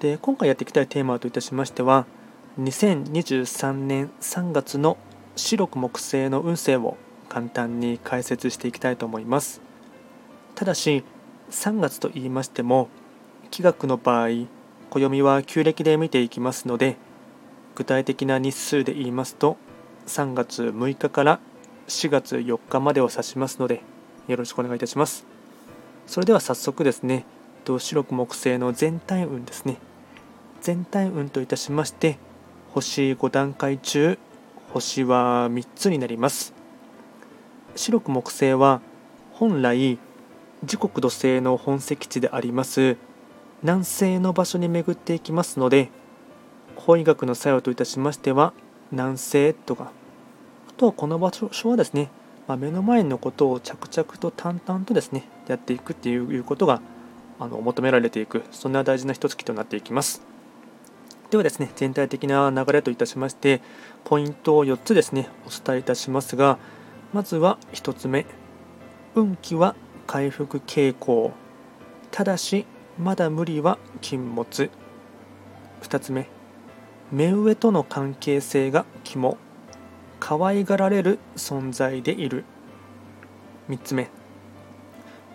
で今回やっていきたいテーマといたしましては2023年3月の白く木星の運勢を簡単に解説していきたいと思います。ただし3月と言いましても気学の場合暦は旧暦で見ていきますので具体的な日数で言いますと3月6日から4月4日までを指しますのでよろしくお願いいたします。それでは早速ですね白く木星の全体運ですね全体運といたしまして星5段階中星は3つになります白く木星は本来時刻土星の本石地であります南西の場所に巡っていきますので法医学の作用といたしましては南西とかあとはこの場所はですね、まあ、目の前のことを着々と淡々とですねやっていくっていうことがあの求められていくそんな大事な一月となっていきます。ではですね、全体的な流れといたしまして、ポイントを4つですね、お伝えいたしますが、まずは1つ目、運気は回復傾向、ただし、まだ無理は禁物。2つ目、目上との関係性が肝、可愛がられる存在でいる。3つ目、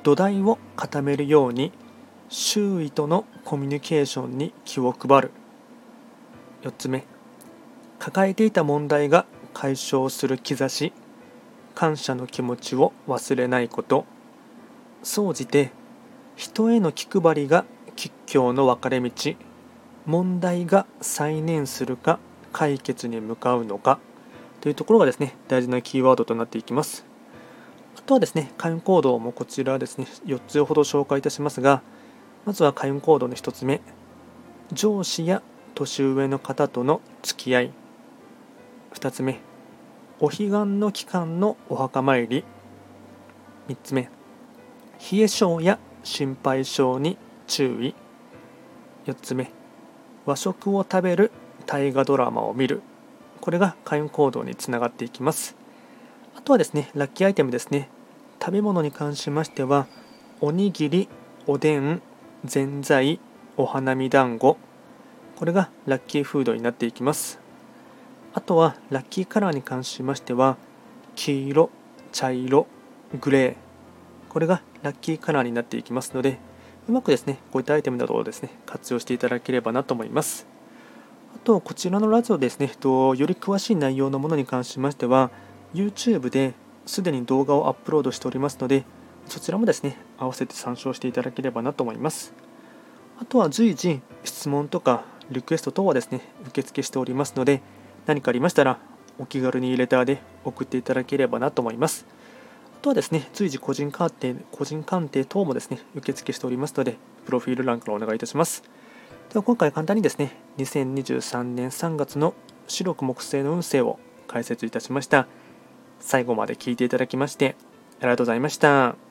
土台を固めるように周囲とのコミュニケーションに気を配る。4つ目。抱えていた問題が解消する兆し。感謝の気持ちを忘れないこと。総じて人への気配りが吉祥の分かれ道。問題が再燃するか解決に向かうのか。というところがですね大事なキーワードとなっていきます。あとはですね開運行動もこちらですね4つほど紹介いたしますがまずは開運行動の1つ目。上司や年上の方との付き合い。2つ目。お彼岸の期間のお墓参り。3つ目。冷え性や心配性に注意。4つ目。和食を食べる大河ドラマを見る。これが開運行動につながっていきます。あとはですねラッキーアイテムですね。食べ物に関しましてはおにぎりおでんぜんざいお花見団子。これがラッキーフードになっていきます。あとはラッキーカラーに関しましては黄色茶色グレー。これがラッキーカラーになっていきますのでうまくですねこういったアイテムなどをですね活用していただければなと思います。あとこちらのラジオですねより詳しい内容のものに関しましては YouTube ですでに動画をアップロードしておりますのでそちらもですね合わせて参照していただければなと思います。あとは随時質問とかリクエスト等はですね、受付しておりますので、何かありましたら、お気軽にレターで送っていただければなと思います。あとはですね、随時個人鑑定、個人鑑定等もですね、受付しておりますので、プロフィール欄からお願いいたします。では今回簡単にですね、2023年3月の白く木星の運勢を解説いたしました。最後まで聞いていただきまして、ありがとうございました。